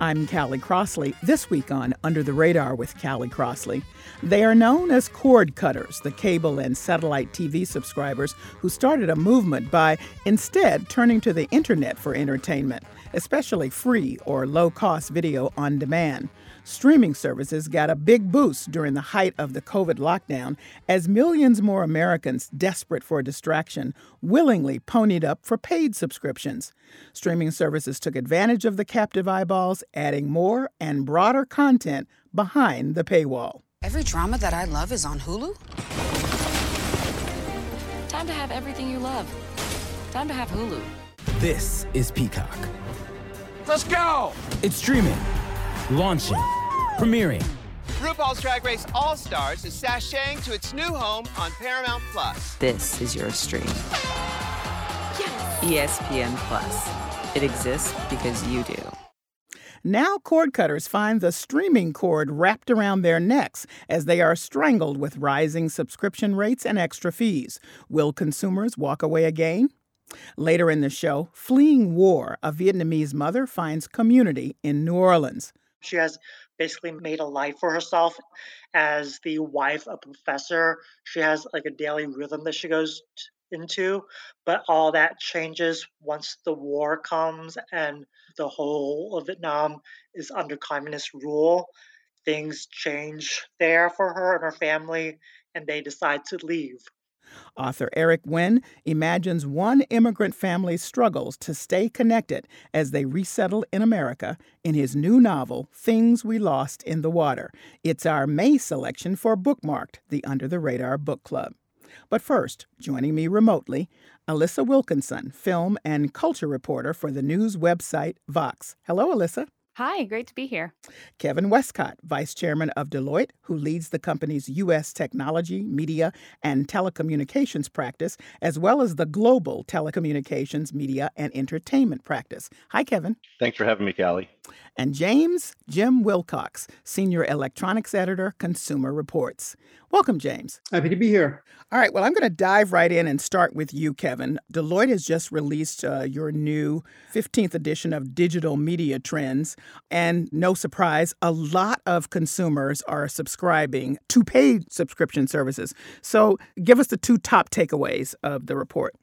I'm Callie Crossley. This week on Under the Radar with Callie Crossley, they are known as cord cutters, the cable and satellite TV subscribers who started a movement by instead turning to the internet for entertainment, especially free or low cost video on demand. Streaming services got a big boost during the height of the COVID lockdown as millions more Americans desperate for distraction willingly ponied up for paid subscriptions. Streaming services took advantage of the captive eyeballs, adding more and broader content behind the paywall. Every drama that I love is on Hulu? Time to have everything you love. Time to have Hulu. This is Peacock. Let's go! It's streaming, launching premiering. RuPaul's Drag Race All Stars is sashaying to its new home on Paramount Plus. This is your stream. Yes. ESPN Plus. It exists because you do. Now, cord cutters find the streaming cord wrapped around their necks as they are strangled with rising subscription rates and extra fees. Will consumers walk away again? Later in the show, fleeing war, a Vietnamese mother finds community in New Orleans. She has basically made a life for herself as the wife of a professor. She has like a daily rhythm that she goes into, but all that changes once the war comes and the whole of Vietnam is under communist rule. Things change there for her and her family, and they decide to leave. Author Eric Nguyen imagines one immigrant family's struggles to stay connected as they resettle in America in his new novel, Things We Lost in the Water. It's our May selection for Bookmarked, the Under the Radar Book Club. But first, joining me remotely, Alissa Wilkinson, film and culture reporter for the news website Vox. Hello, Alissa. Hi, great to be here. Kevin Westcott, Vice Chairman of Deloitte, who leads the company's U.S. technology, media, and telecommunications practice, as well as the global telecommunications, media, and entertainment practice. Hi, Kevin. Thanks for having me, Callie. And James Jim Willcox, Senior Electronics Editor, Consumer Reports. Welcome, James. Happy to be here. All right, well, I'm going to dive right in and start with you, Kevin. Deloitte has just released uh, your new 15th edition of Digital Media Trends. And no surprise, a lot of consumers are subscribing to paid subscription services. So give us the two top takeaways of the report.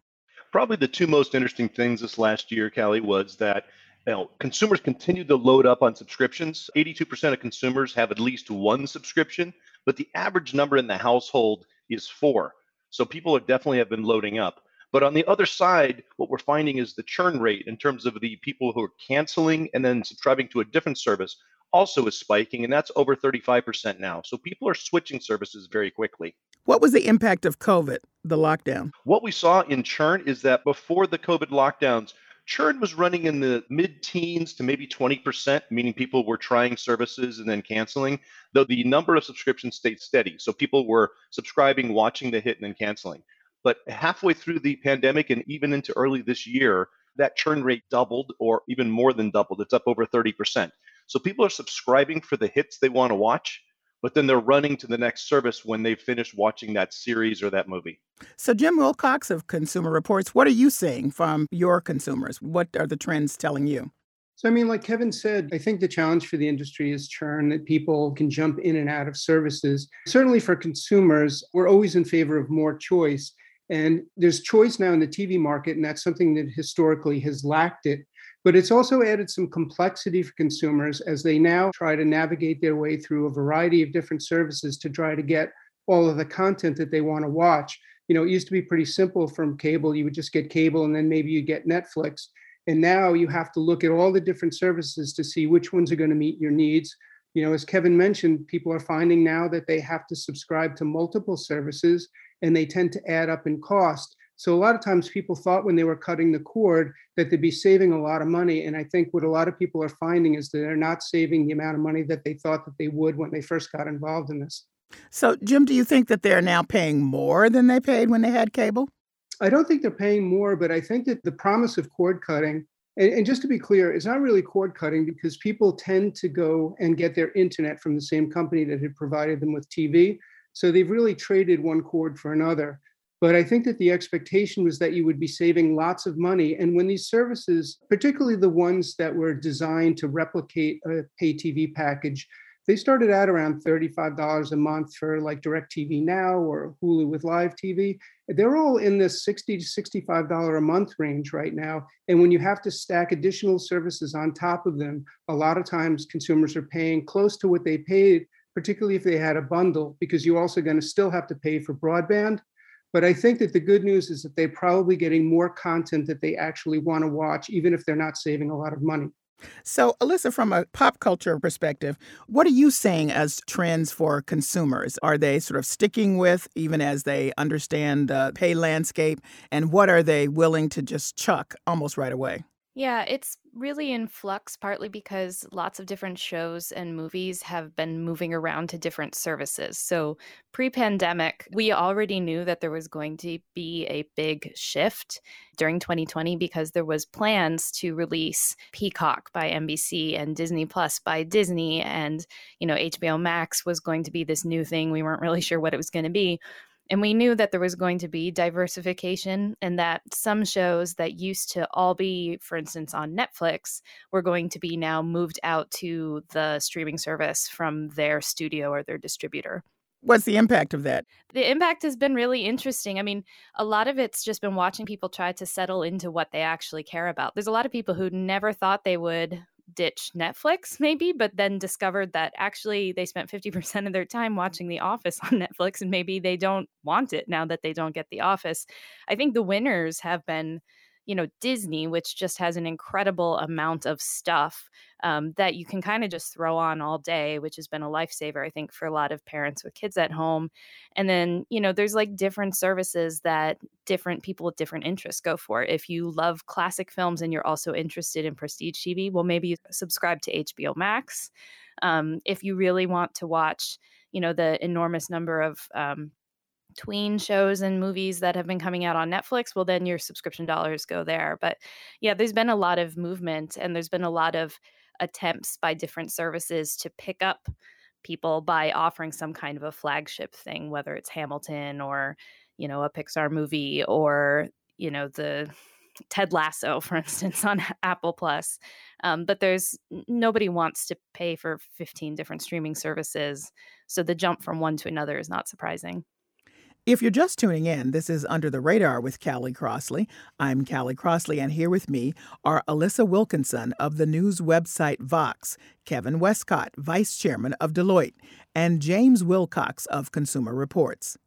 Probably the two most interesting things this last year, Callie, was that know, consumers continue to load up on subscriptions. 82% of consumers have at least one subscription, but the average number in the household is four. So people are definitely have been loading up. But on the other side, what we're finding is the churn rate in terms of the people who are canceling and then subscribing to a different service also is spiking, and that's over 35% now. So people are switching services very quickly. What was the impact of COVID, the lockdown? What we saw in churn is that before the COVID lockdowns, churn was running in the mid teens to maybe 20%, meaning people were trying services and then canceling, though the number of subscriptions stayed steady. So people were subscribing, watching the hit, and then canceling. But halfway through the pandemic and even into early this year, that churn rate doubled or even more than doubled. It's up over 30%. So people are subscribing for the hits they want to watch but then they're running to the next service when they've finished watching that series or that movie. So, Jim Willcox of Consumer Reports, what are you seeing from your consumers? What are the trends telling you? So, I mean, like Kevin said, I think the challenge for the industry is churn, that people can jump in and out of services. Certainly for consumers, we're always in favor of more choice. And there's choice now in the TV market, and that's something that historically has lacked it. But it's also added some complexity for consumers as they now try to navigate their way through a variety of different services to try to get all of the content that they want to watch. You know, it used to be pretty simple from cable. You would just get cable and then maybe you get Netflix. And now you have to look at all the different services to see which ones are going to meet your needs. You know, as Kevin mentioned, people are finding now that they have to subscribe to multiple services and they tend to add up in cost. So a lot of times people thought when they were cutting the cord that they'd be saving a lot of money. And I think what a lot of people are finding is that they're not saving the amount of money that they thought that they would when they first got involved in this. So, Jim, do you think that they're now paying more than they paid when they had cable? I don't think they're paying more, but I think that the promise of cord cutting, and, and, just to be clear, it's not really cord cutting because people tend to go and get their internet from the same company that had provided them with TV. So they've really traded one cord for another. But I think that the expectation was that you would be saving lots of money. And when these services, particularly the ones that were designed to replicate a pay TV package, they started out around $35 a month for like DirecTV Now or Hulu with Live TV. They're all in this 60 to $65 a month range right now. And when you have to stack additional services on top of them, a lot of times consumers are paying close to what they paid, particularly if they had a bundle, because you're also going to still have to pay for broadband. But I think that the good news is that they're probably getting more content that they actually want to watch, even if they're not saving a lot of money. So, Alissa, from a pop culture perspective, what are you saying as trends for consumers? Are they sort of sticking with even as they understand the pay landscape? And what are they willing to just chuck almost right away? Yeah, it's really in flux, partly because lots of different shows and movies have been moving around to different services. So, pre pandemic, we already knew that there was going to be a big shift during 2020 because there was plans to release Peacock by NBC and Disney Plus by Disney and, you know, HBO Max was going to be this new thing. We weren't really sure what it was going to be. And we knew that there was going to be diversification and that some shows that used to all be, for instance, on Netflix were going to be now moved out to the streaming service from their studio or their distributor. What's the impact of that? The impact has been really interesting. I mean, a lot of it's just been watching people try to settle into what they actually care about. There's a lot of people who never thought they would ditch Netflix, maybe, but then discovered that actually they spent 50% of their time watching The Office on Netflix and maybe they don't want it now that they don't get The Office. I think the winners have been you know disney which just has an incredible amount of stuff um, that you can kind of just throw on all day which has been a lifesaver i think for a lot of parents with kids at home. And then you know there's like different services that different people with different interests go for. If you love classic films and you're also interested in prestige tv well maybe subscribe to hbo max. Um, if you really want to watch you know the enormous number of um, tween shows and movies that have been coming out on Netflix, well, then your subscription dollars go there. But yeah, there's been a lot of movement and there's been a lot of attempts by different services to pick up people by offering some kind of a flagship thing, whether it's Hamilton or, you know, a Pixar movie or, you know, the Ted Lasso, for instance, on Apple Plus. Um, but there's nobody wants to pay for 15 different streaming services. So the jump from one to another is not surprising. If you're just tuning in, this is Under the Radar with Callie Crossley. I'm Callie Crossley, and here with me are Alissa Wilkinson of the news website Vox, Kevin Westcott, Vice Chairman of Deloitte, and James Willcox of Consumer Reports.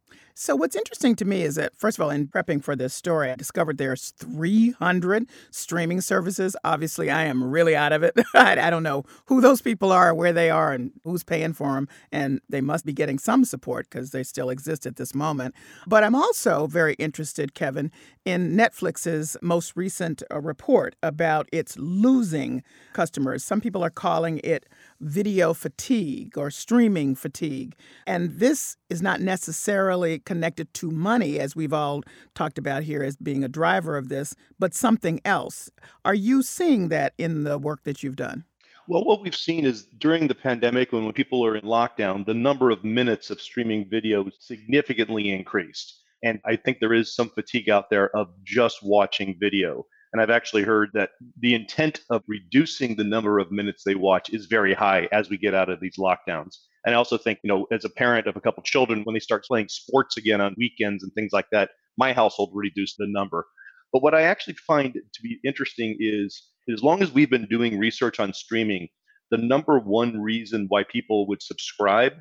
So, what's interesting to me is that, first of all, in prepping for this story, I discovered there's 300 streaming services. Obviously, I am really out of it. I, don't know who those people are, where they are, and who's paying for them. And they must be getting some support because they still exist at this moment. But I'm also very interested, Kevin, in Netflix's most recent uh, report about its losing customers. Some people are calling it video fatigue or streaming fatigue. And this is not necessarily connected to money, as we've all talked about here as being a driver of this, but something else. Are you seeing that in the work that you've done? Well, what we've seen is during the pandemic, when, when people are in lockdown, the number of minutes of streaming video significantly increased. And I think there is some fatigue out there of just watching video. And I've actually heard that the intent of reducing the number of minutes they watch is very high as we get out of these lockdowns. And I also think, you know, as a parent of a couple children, when they start playing sports again on weekends and things like that, my household reduced the number. But what I actually find to be interesting is as long as we've been doing research on streaming, the number one reason why people would subscribe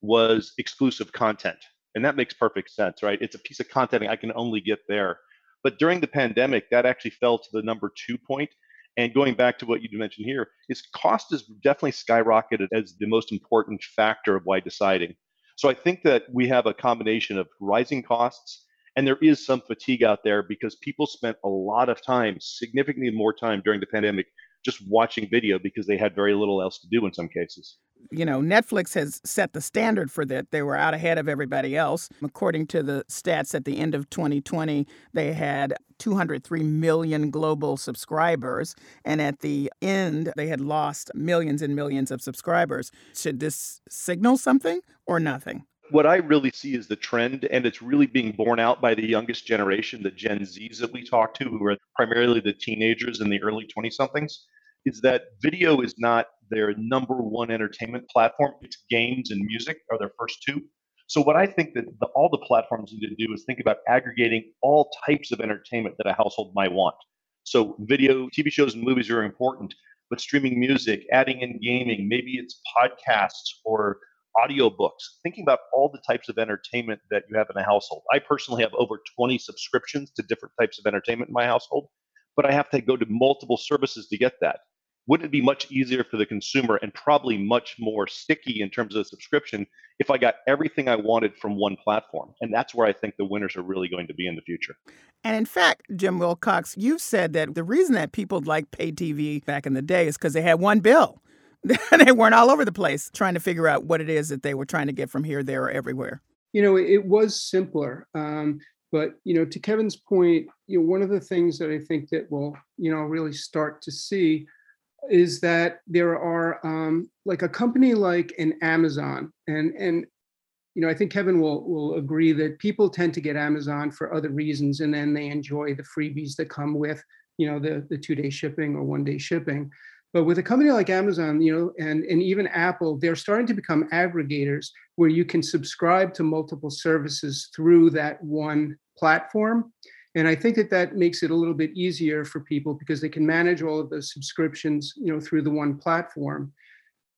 was exclusive content. And that makes perfect sense, right? It's a piece of content I can only get there. But during the pandemic, that actually fell to the number two point. And going back to what you mentioned here, is cost is definitely skyrocketed as the most important factor of why deciding. So I think that we have a combination of rising costs and there is some fatigue out there because people spent a lot of time, significantly more time during the pandemic, just watching video because they had very little else to do in some cases. You know, Netflix has set the standard for that. They were out ahead of everybody else. According to the stats at the end of 2020, they had 203 million global subscribers. And at the end, they had lost millions and millions of subscribers. Should this signal something or nothing? what I really see is the trend, and it's really being borne out by the youngest generation, the Gen Zs that we talk to, who are primarily the teenagers and the early 20 somethings, is that video is not their number one entertainment platform. It's games and music are their first two. So, what I think that the, all the platforms need to do is think about aggregating all types of entertainment that a household might want. So, video, TV shows, and movies are important, but streaming music, adding in gaming, maybe it's podcasts or audiobooks, thinking about all the types of entertainment that you have in a household. I personally have over 20 subscriptions to different types of entertainment in my household, but I have to go to multiple services to get that. Wouldn't it be much easier for the consumer and probably much more sticky in terms of the subscription if I got everything I wanted from one platform? And that's where I think the winners are really going to be in the future. And in fact, Jim Willcox, you've said that the reason that people like pay TV back in the day is because they had one bill. they weren't all over the place trying to figure out what it is that they were trying to get from here, there, or everywhere. You know, it was simpler. Um, but you know, to Kevin's point, you know, one of the things that I think that we'll, you know, really start to see is that there are um, like a company like an Amazon, and and you know, I think Kevin will will agree that people tend to get Amazon for other reasons, and then they enjoy the freebies that come with, you know, the the two day shipping or one day shipping. But with a company like Amazon, you know, and, and even Apple, they're starting to become aggregators where you can subscribe to multiple services through that one platform. And I think that that makes it a little bit easier for people because they can manage all of those subscriptions, you know, through the one platform.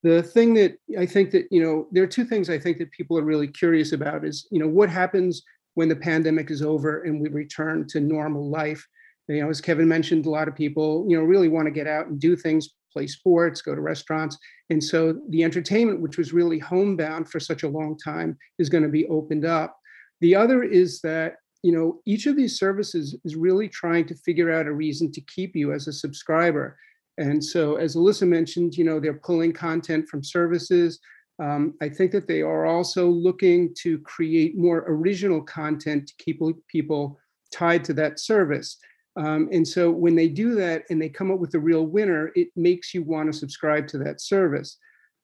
The thing that I think that, you know, there are two things I think that people are really curious about is, you know, what happens when the pandemic is over and we return to normal life you know as kevin mentioned a lot of people you know really want to get out and do things play sports, go to restaurants. And so the entertainment, which was really homebound for such a long time, is going to be opened up. The other is that you know each of these services is really trying to figure out a reason to keep you as a subscriber. And so, as Alissa mentioned, you know they're pulling content from services. Um, I think that they are also looking to create more original content to keep people tied to that service. Um, and so when they do that and they come up with a real winner, it makes you want to subscribe to that service.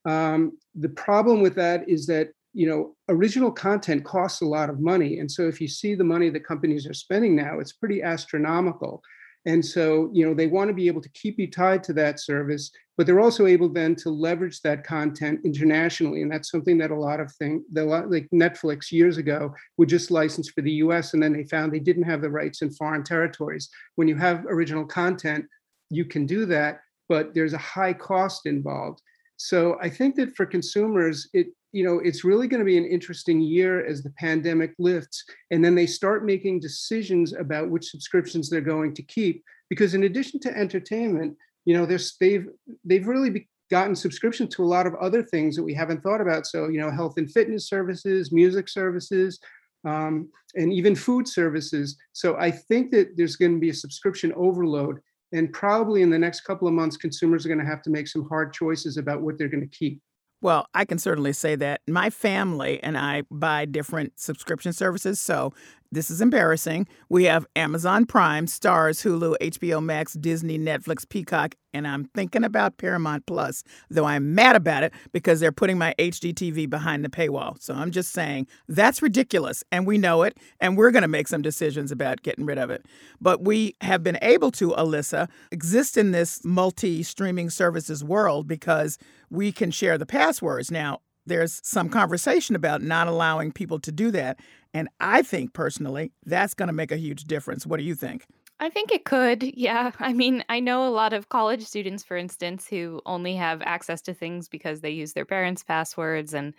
Um, the problem with that is that you know original content costs a lot of money, and so if you see the money that companies are spending now, it's pretty astronomical. And so, you know, they want to be able to keep you tied to that service, but they're also able then to leverage that content internationally. And that's something that a lot of things, like Netflix years ago, would just license for the US. And then they found they didn't have the rights in foreign territories. When you have original content, you can do that, but there's a high cost involved. So I think that for consumers, it you know it's really going to be an interesting year as the pandemic lifts and then they start making decisions about which subscriptions they're going to keep because in addition to entertainment you know there's they've they've really gotten subscription to a lot of other things that we haven't thought about. So you know health and fitness services music services um, and even food services. So i think that there's going to be a subscription overload and probably in the next couple of months consumers are going to have to make some hard choices about what they're going to keep well, I can certainly say that my family and I buy different subscription services. So this is embarrassing. We have Amazon Prime, Starz, Hulu, HBO Max, Disney, Netflix, Peacock, and I'm thinking about Paramount Plus, though I'm mad about it because they're putting my HDTV behind the paywall. So I'm just saying that's ridiculous, and we know it, and we're going to make some decisions about getting rid of it. But we have been able to, Alissa, exist in this multi streaming services world because we can share the passwords. Now, there's some conversation about not allowing people to do that. And I think personally, that's going to make a huge difference. What do you think? I think it could. Yeah. I mean, I know a lot of college students, for instance, who only have access to things because they use their parents' passwords. And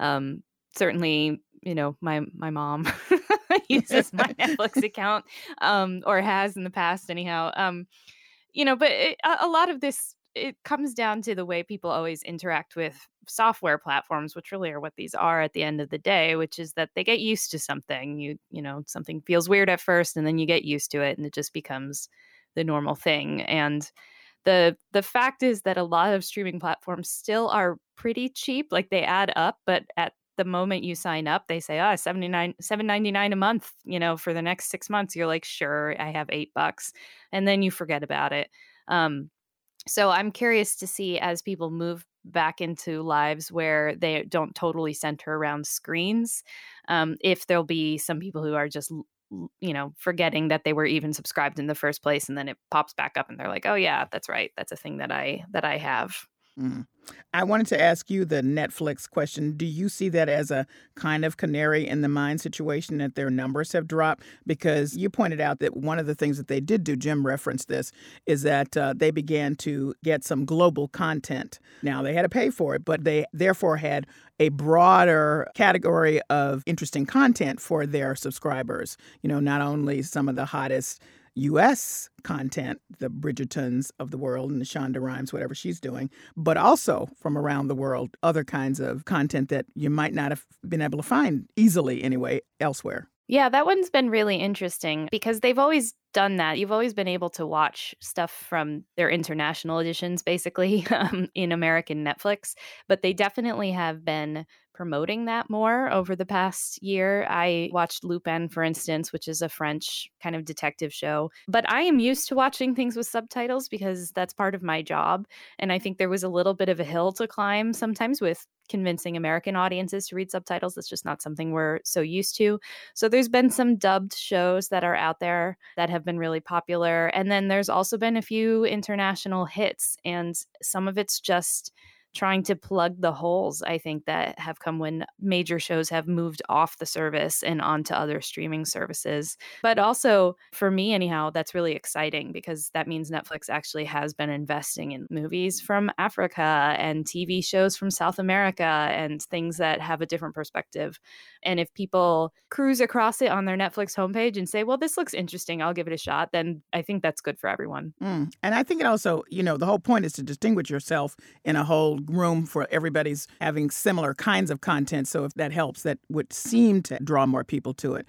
um, certainly, you know, my, my mom uses my Netflix account um, or has in the past, anyhow. Um, you know, but it, a lot of this it comes down to the way people always interact with software platforms which really are what these are at the end of the day which is that they get used to something. You you know something feels weird at first and then you get used to it and it just becomes the normal thing. And the the fact is that a lot of streaming platforms still are pretty cheap like they add up but at the moment you sign up they say oh, 79 799 a month you know for the next 6 months. You're like sure I have 8 bucks and then you forget about it. Um so I'm curious to see as people move back into lives where they don't totally center around screens, um, if there'll be some people who are just you know forgetting that they were even subscribed in the first place and then it pops back up and they're like oh yeah that's right. That's a thing that i that i have Mm. I wanted to ask you the Netflix question. Do you see that as a kind of canary in the mine situation that their numbers have dropped? Because you pointed out that one of the things that they did do, Jim referenced this, is that uh, they began to get some global content. Now, they had to pay for it, but they therefore had a broader category of interesting content for their subscribers. You know, not only some of the hottest U.S. content, the Bridgertons of the world and the Shonda Rhimes, whatever she's doing, but also from around the world, other kinds of content that you might not have been able to find easily anyway elsewhere. Yeah, that one's been really interesting because they've always done that. You've always been able to watch stuff from their international editions, basically, um, in American Netflix, but they definitely have been promoting that more over the past year. I watched Lupin, for instance, which is a French kind of detective show. But I am used to watching things with subtitles because that's part of my job. And I think there was a little bit of a hill to climb sometimes with convincing American audiences to read subtitles. That's just not something we're so used to. So there's been some dubbed shows that are out there that have been really popular. And then there's also been a few international hits, and some of it's just trying to plug the holes I think that have come when major shows have moved off the service and onto other streaming services. But also for me anyhow that's really exciting because that means Netflix actually has been investing in movies from Africa and TV shows from South America and things that have a different perspective. And if people cruise across it on their Netflix homepage and say, "Well, this looks interesting, I'll give it a shot," then I think that's good for everyone. Mm. And I think it also, you know, the whole point is to distinguish yourself in a whole room for everybody's having similar kinds of content. So if that helps, that would seem to draw more people to it.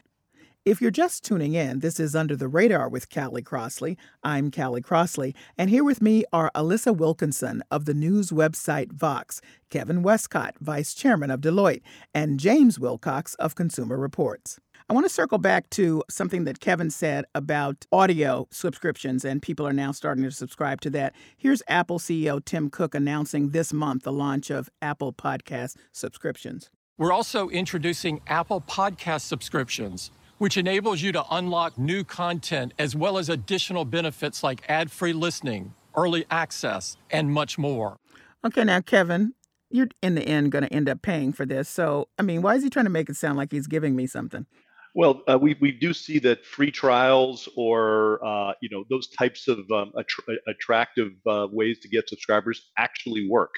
If you're just tuning in, this is Under the Radar with Callie Crossley. I'm Callie Crossley, and here with me are Alissa Wilkinson of the news website Vox, Kevin Westcott, Vice Chairman of Deloitte, and James Willcox of Consumer Reports. I want to circle back to something that Kevin said about audio subscriptions, and people are now starting to subscribe to that. Here's Apple CEO Tim Cook announcing this month the launch of Apple Podcast subscriptions. We're also introducing Apple Podcast subscriptions, which enables you to unlock new content as well as additional benefits like ad free listening, early access, and much more. Okay, now, Kevin, you're in the end going to end up paying for this. So, I mean, why is he trying to make it sound like he's giving me something? Well, uh, we we do see that free trials or uh, you know those types of um, att- attractive uh, ways to get subscribers actually work.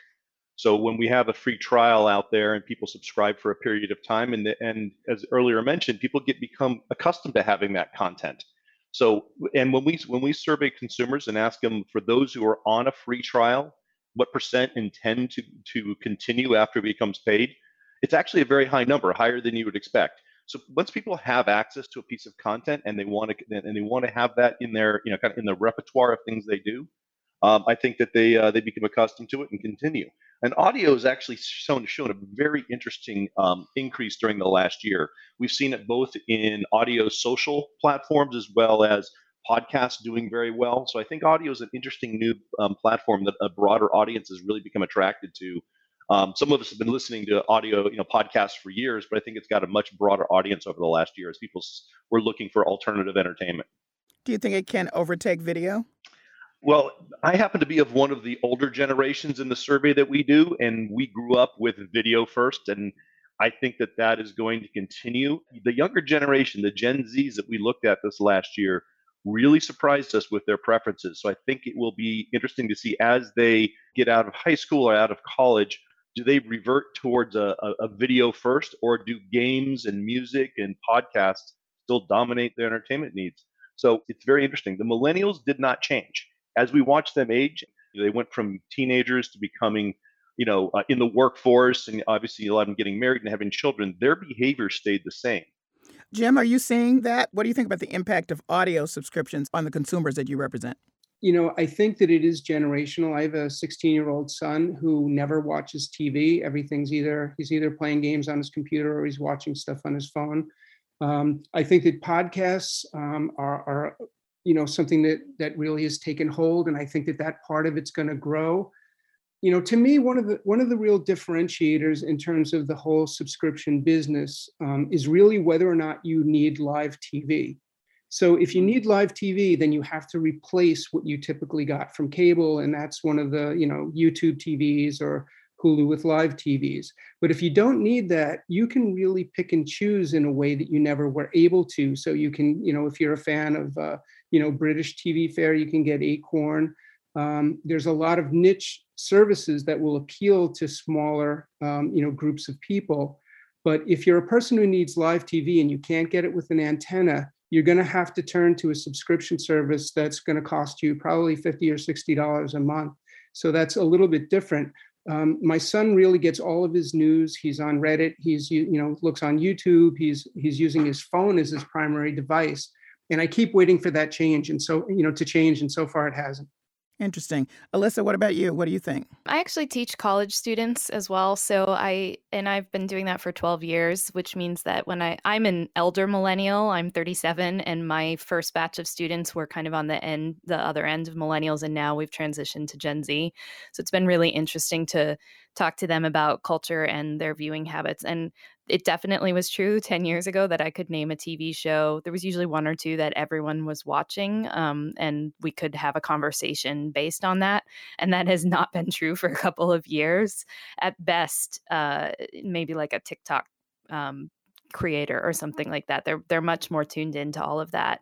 So when we have a free trial out there and people subscribe for a period of time, and the, and as earlier mentioned, people get become accustomed to having that content. So and when we when we survey consumers and ask them for those who are on a free trial, what percent intend to to continue after it becomes paid? It's actually a very high number, higher than you would expect. So once people have access to a piece of content and they want to and they want to have that in their you know kind of in the repertoire of things they do, um, I think that they uh, they become accustomed to it and continue. And audio has actually shown shown a very interesting um, increase during the last year. We've seen it both in audio social platforms as well as podcasts doing very well. So I think audio is an interesting new um, platform that a broader audience has really become attracted to um, some of us have been listening to audio, you know, podcasts for years, but I think it's got a much broader audience over the last year as people were looking for alternative entertainment. Do you think it can overtake video? Well, I happen to be of one of the older generations in the survey that we do, and we grew up with video first, and I think that that is going to continue. The younger generation, the Gen Zs that we looked at this last year, really surprised us with their preferences. So I think it will be interesting to see as they get out of high school or out of college do they revert towards a, a, a, video first or do games and music and podcasts still dominate their entertainment needs so it's very interesting the millennials did not change as we watch them age, they went from teenagers to becoming you know, uh, in the workforce, and obviously a lot of them getting married and having children, their behavior stayed the same. Jim, are you seeing that? What do you think about the impact of audio subscriptions on the consumers that you represent? You know, I think that it is generational. I have a 16 year old son who never watches TV. Everything's either he's either playing games on his computer or he's watching stuff on his phone. Um, I think that podcasts um, are, are, you know, something that that really has taken hold, and I think that that part of it's going to grow you know to me one of the one of the real differentiators in terms of the whole subscription business um, is really whether or not you need live tv so if you need live tv then you have to replace what you typically got from cable and that's one of the you know youtube tvs or hulu with live tvs but if you don't need that you can really pick and choose in a way that you never were able to. So you can you know if you're a fan of uh, you know british tv fare you can get acorn. Um, there's a lot of niche services that will appeal to smaller um, you know groups of people. But if you're a person who needs live tv and you can't get it with an antenna you're going to have to turn to a subscription service that's going to cost you probably 50 or 60 dollars a month. So that's a little bit different. Um, my son really gets all of his news. He's on reddit. He's you know looks on youtube. He's he's using his phone as his primary device. And i keep waiting for that change. And so you know to change. And so far it hasn't Interesting. Alissa, what about you? What do you think? I actually teach college students as well. So I, and I've been doing that for 12 years, which means that when I, I'm an elder millennial, I'm 37, and my first batch of students were kind of on the end, the other end of millennials. And now we've transitioned to Gen Z. So it's been really interesting to talk to them about culture and their viewing habits. And it definitely was true 10 years ago that I could name a TV show. There was usually one or two that everyone was watching, um, and we could have a conversation based on that. And that has not been true for a couple of years. At best, uh, maybe like a TikTok um, creator or something like that. They're they're much more tuned into all of that.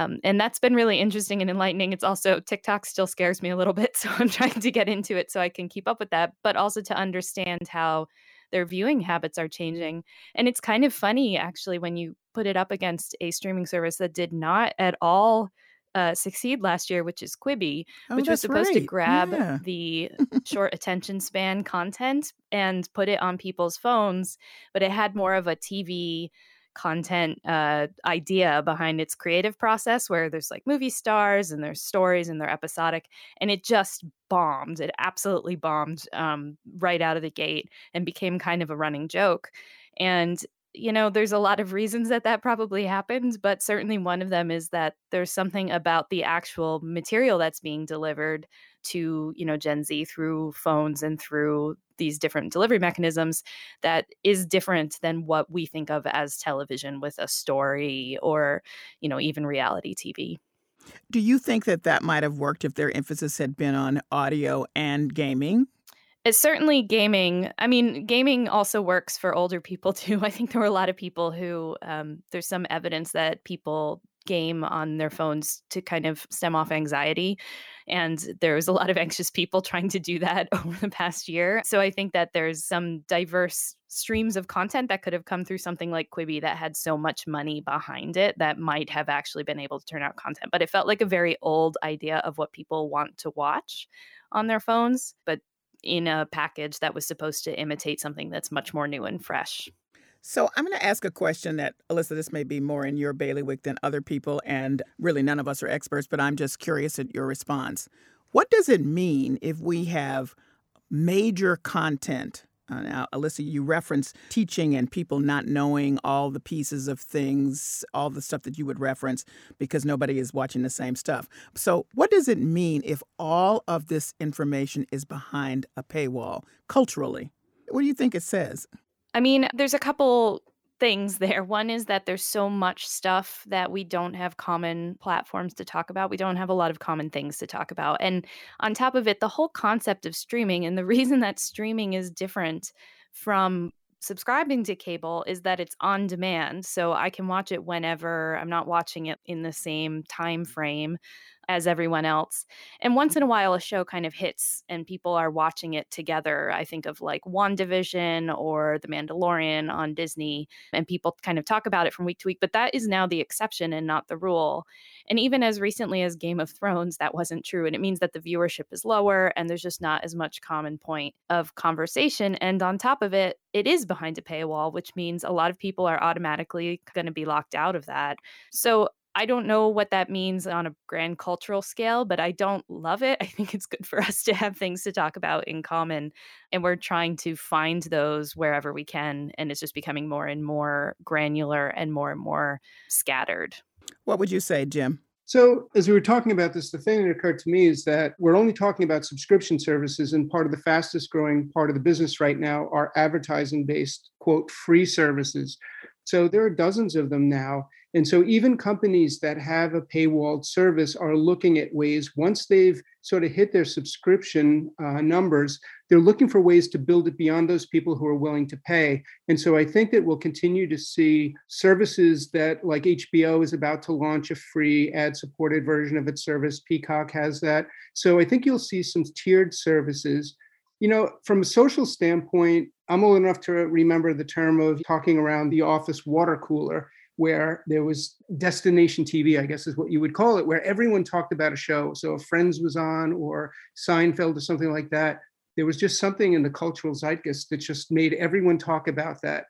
Um, and that's been really interesting and enlightening. It's also TikTok still scares me a little bit, so I'm trying to get into it so I can keep up with that, but also to understand how their viewing habits are changing. And it's kind of funny, actually, when you put it up against a streaming service that did not at all uh, succeed last year, which is Quibi, Oh, which was supposed to grab Yeah. the short attention span content and put it on people's phones, but it had more of a TV content uh, idea behind its creative process where there's like movie stars and there's stories and they're episodic and it just bombed it absolutely bombed um, right out of the gate and became kind of a running joke. And you know there's a lot of reasons that that probably happened but certainly one of them is that there's something about the actual material that's being delivered to you know gen z through phones and through these different delivery mechanisms that is different than what we think of as television with a story or you know even reality tv Do you think that that might have worked if their emphasis had been on audio and gaming? It's certainly gaming. I mean, gaming also works for older people too. I think there were a lot of people who, um, there's some evidence that people game on their phones to kind of stem off anxiety. And there was a lot of anxious people trying to do that over the past year. So I think that there's some diverse streams of content that could have come through something like Quibi that had so much money behind it that might have actually been able to turn out content. But it felt like a very old idea of what people want to watch on their phones. But in a package that was supposed to imitate something that's much more new and fresh. So I'm going to ask a question that, Alissa, this may be more in your bailiwick than other people, and really none of us are experts, but I'm just curious at your response. What does it mean if we have major content? Uh, now, Alissa, you reference teaching and people not knowing all the pieces of things, all the stuff that you would reference because nobody is watching the same stuff. So, what does it mean if all of this information is behind a paywall culturally? What do you think it says? I mean, there's a couple things there. One is that there's so much stuff that we don't have common platforms to talk about. We don't have a lot of common things to talk about. And on top of it, the whole concept of streaming and the reason that streaming is different from subscribing to cable is that it's on demand so i can watch it whenever i'm not watching it in the same time frame as everyone else. And once in a mm-hmm. while, a show kind of hits and people are watching it together. I think of like WandaVision or The Mandalorian on Disney, and people kind of talk about it from week to week. But that is now the exception and not the rule. And even as recently as Game of Thrones, that wasn't true. And it means that the viewership is lower and there's just not as much common point of conversation. And on top of it, it is behind a paywall, which means a lot of people are automatically going to be locked out of that. So I don't know what that means on a grand cultural scale, but I don't love it. I think it's good for us to have things to talk about in common. And we're trying to find those wherever we can. And it's just becoming more and more granular and more and more scattered. What would you say, Jim? So, as we were talking about this, the thing that occurred to me is that we're only talking about subscription services, and part of the fastest growing part of the business right now are advertising based, quote, free services. So, there are dozens of them now. And so even companies that have a paywalled service are looking at ways, once they've sort of hit their subscription uh, numbers, they're looking for ways to build it beyond those people who are willing to pay. And so I think that we'll continue to see services that, like HBO is about to launch a free ad supported version of its service, Peacock has that. So I think you'll see some tiered services. You know, from a social standpoint, I'm old enough to remember the term of talking around the office water cooler where there was destination TV, I guess is what you would call it, where everyone talked about a show. So if Friends was on or Seinfeld or something like that, there was just something in the cultural zeitgeist that just made everyone talk about that.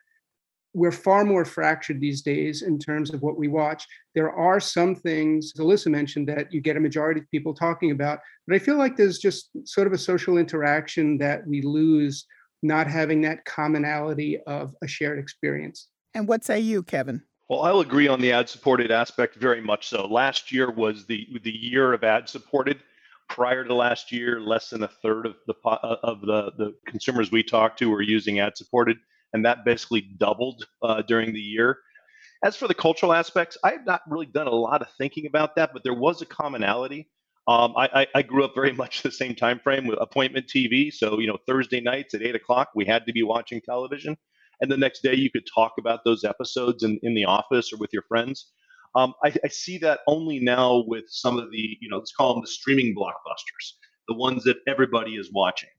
We're far more fractured these days in terms of what we watch. There are some things, Alissa mentioned, that you get a majority of people talking about, but I feel like there's just sort of a social interaction that we lose not having that commonality of a shared experience. And what say you, Kevin? Well, I'll agree on the ad-supported aspect very much so. Last year was the the year of ad-supported. Prior to last year, less than a third of the uh, of the the consumers we talked to were using ad-supported, and that basically doubled uh, during the year. As for the cultural aspects, I have not really done a lot of thinking about that, but there was a commonality. Um, I, I, grew up very much the same time frame with appointment TV. So you know, Thursday nights at eight o'clock, we had to be watching television and the next day you could talk about those episodes in, in the office or with your friends. Um, I, I, see that only now with some of the, you know, let's call them the streaming blockbusters, the ones that everybody is watching.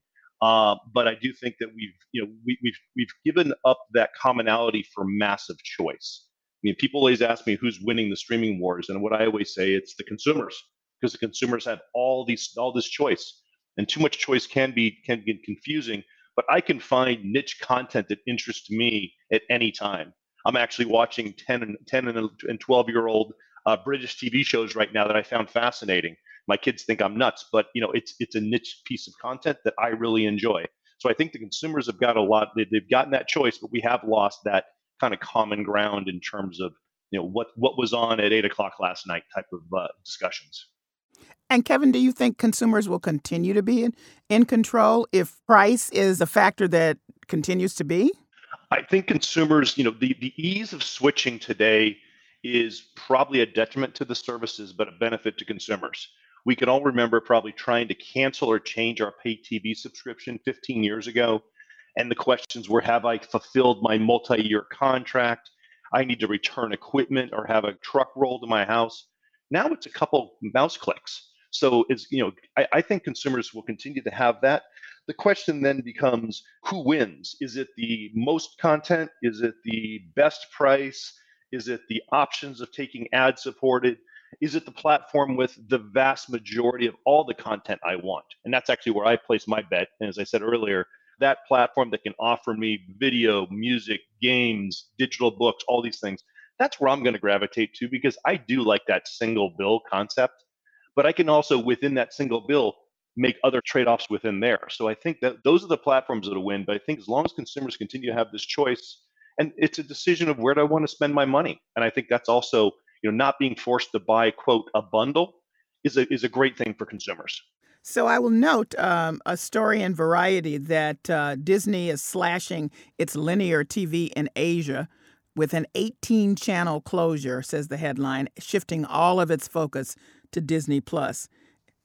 Uh, but I do think that we've, you know, we, we've we've given up that commonality for massive choice. I mean, people always ask me who's winning the streaming wars, and what I always say it's the consumers, because the consumers have all these all this choice, and too much choice can be can get confusing but I can find niche content that interests me at any time. I'm actually watching 10 and 10 and 12 year old uh, British TV shows right now that I found fascinating. My kids think I'm nuts, but you know, it's it's a niche piece of content that I really enjoy. So I think the consumers have got a lot. They've gotten that choice, but we have lost that kind of common ground in terms of you know what what was on at eight o'clock last night type of uh, discussions. And Kevin, do you think consumers will continue to be in, in control if price is a factor that continues to be? I think consumers, you know, the, the ease of switching today is probably a detriment to the services, but a benefit to consumers. We can all remember probably trying to cancel or change our pay TV subscription 15 years ago. And the questions were Have I fulfilled my multi year contract? I need to return equipment or have a truck roll to my house. Now it's a couple mouse clicks. So it's you know I, I think consumers will continue to have that. The question then becomes who wins? Is it the most content? Is it the best price? Is it the options of taking ad supported? Is it the platform with the vast majority of all the content I want? And that's actually where I place my bet. And as I said earlier, that platform that can offer me video, music, games, digital books, all these things, that's where I'm going to gravitate to because I do like that single bill concept but I can also within that single bill make other trade-offs within there. So I think that those are the platforms that'll win. But I think as long as consumers continue to have this choice, and it's a decision of where do I want to spend my money, and I think that's also you know not being forced to buy quote a bundle is a is a great thing for consumers. So I will note um, a story in Variety that uh, Disney is slashing its linear TV in Asia with an 18 channel closure, says the headline, shifting all of its focus to Disney Plus.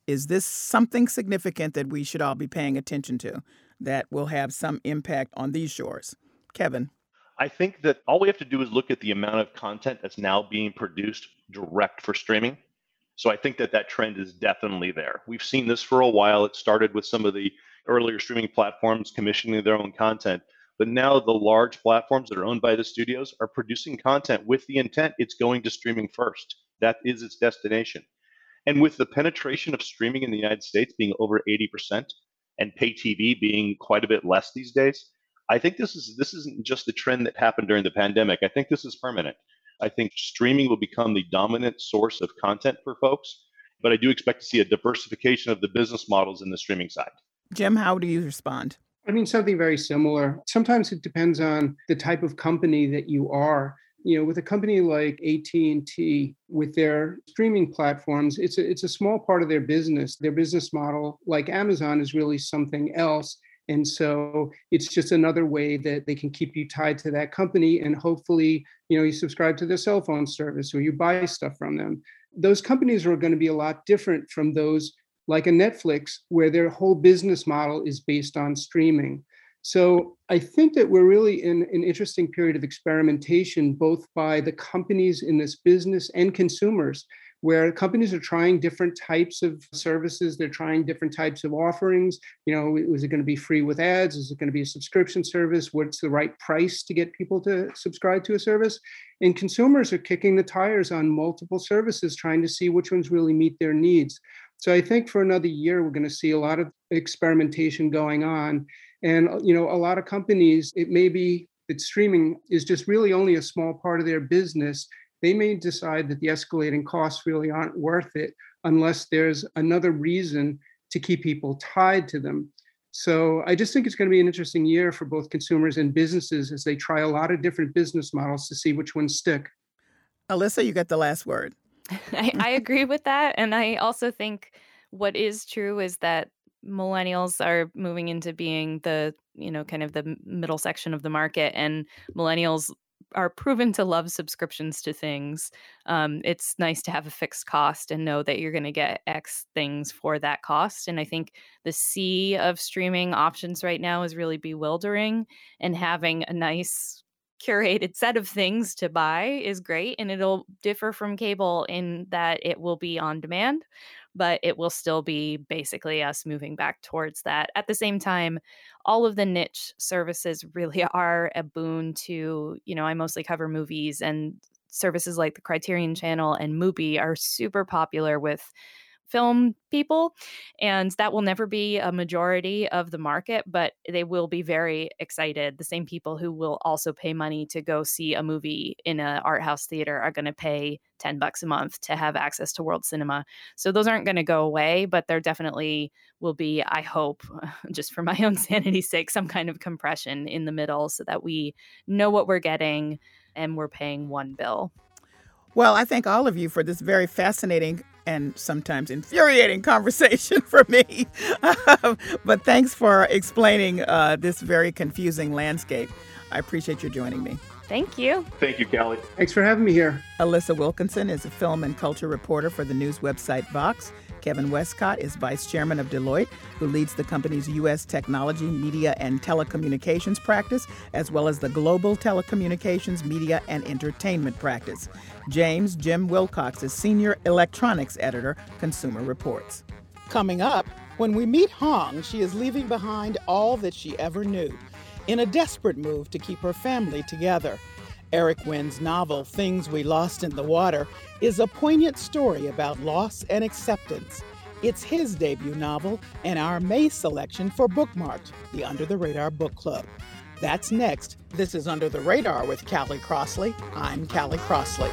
Is this something significant that we should all be paying attention to that will have some impact on these shores? Kevin. I think that all we have to do is look at the amount of content that's now being produced direct for streaming. So I think that that trend is definitely there. We've seen this for a while. It started with some of the earlier streaming platforms commissioning their own content. But now the large platforms that are owned by the studios are producing content with the intent it's going to streaming first. That is its destination. And with the penetration of streaming in the United States being over 80% and pay TV being quite a bit less these days, I think this is this isn't just the trend that happened during the pandemic. I think this is permanent. I think streaming will become the dominant source of content for folks, but I do expect to see a diversification of the business models in the streaming side. Jim, how do you respond? I mean, something very similar. Sometimes it depends on the type of company that you are. You know, with a company like AT&T, with their streaming platforms, it's a, it's a small part of their business. Their business model, like Amazon, is really something else. And so it's just another way that they can keep you tied to that company. And hopefully, you know, you subscribe to their cell phone service or you buy stuff from them. Those companies are going to be a lot different from those like a Netflix, where their whole business model is based on streaming. So I think that we're really in an interesting period of experimentation, both by the companies in this business and consumers, where companies are trying different types of services. They're trying different types of offerings. You know, is it going to be free with ads? Is it going to be a subscription service? What's the right price to get people to subscribe to a service? And consumers are kicking the tires on multiple services, trying to see which ones really meet their needs. So I think for another year, we're going to see a lot of experimentation going on. And, uh, you know, a lot of companies, it may be that streaming is just really only a small part of their business. They may decide that the escalating costs really aren't worth it unless there's another reason to keep people tied to them. So I just think it's going to be an interesting year for both consumers and businesses as they try a lot of different business models to see which ones stick. Alissa, you got the last word. I, I agree with that. And I also think what is true is that millennials are moving into being the, you know, kind of the middle section of the market. And millennials are proven to love subscriptions to things. Um, it's nice to have a fixed cost and know that you're going to get X things for that cost. And I think the sea of streaming options right now is really bewildering. And having a nice curated set of things to buy is great and it'll differ from cable in that it will be on demand but it will still be basically us moving back towards that. At the same time all of the niche services really are a boon to you know i mostly cover movies and services like the criterion channel and mubi are super popular with film people and that will never be a majority of the market but they will be very excited. The same people who will also pay money to go see a movie in an art house theater are going to pay 10 bucks a month to have access to world cinema. So those aren't going to go away but there definitely will be i hope just for my own sanity's sake some kind of compression in the middle so that we know what we're getting and we're paying one bill well, I thank all of you for this very fascinating and sometimes infuriating conversation for me. but thanks for explaining uh, this very confusing landscape. I appreciate you joining me. Thank you. Thank you, Callie. Thanks for having me here. Alissa Wilkinson is a film and culture reporter for the news website Vox. Kevin Westcott is vice chairman of Deloitte, who leads the company's U.S. technology, media, and telecommunications practice, as well as the global telecommunications, media, and entertainment practice. James Jim Willcox is senior electronics editor, Consumer Reports. Coming up, when we meet Hong, she is leaving behind all that she ever knew in a desperate move to keep her family together. Eric Nguyen's novel, Things We Lost in the Water, is a poignant story about loss and acceptance. It's his debut novel and our May selection for Bookmarked, the Under the Radar Book Club. That's next. This is Under the Radar with Callie Crossley. I'm Callie Crossley.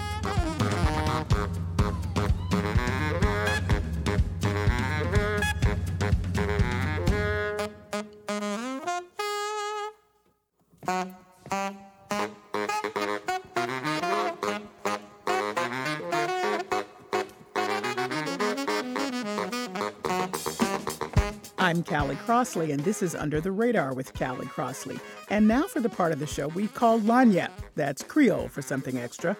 Callie Crossley, and this is Under the Radar with Callie Crossley. And now for the part of the show we call Lagniappe. That's Creole for something extra.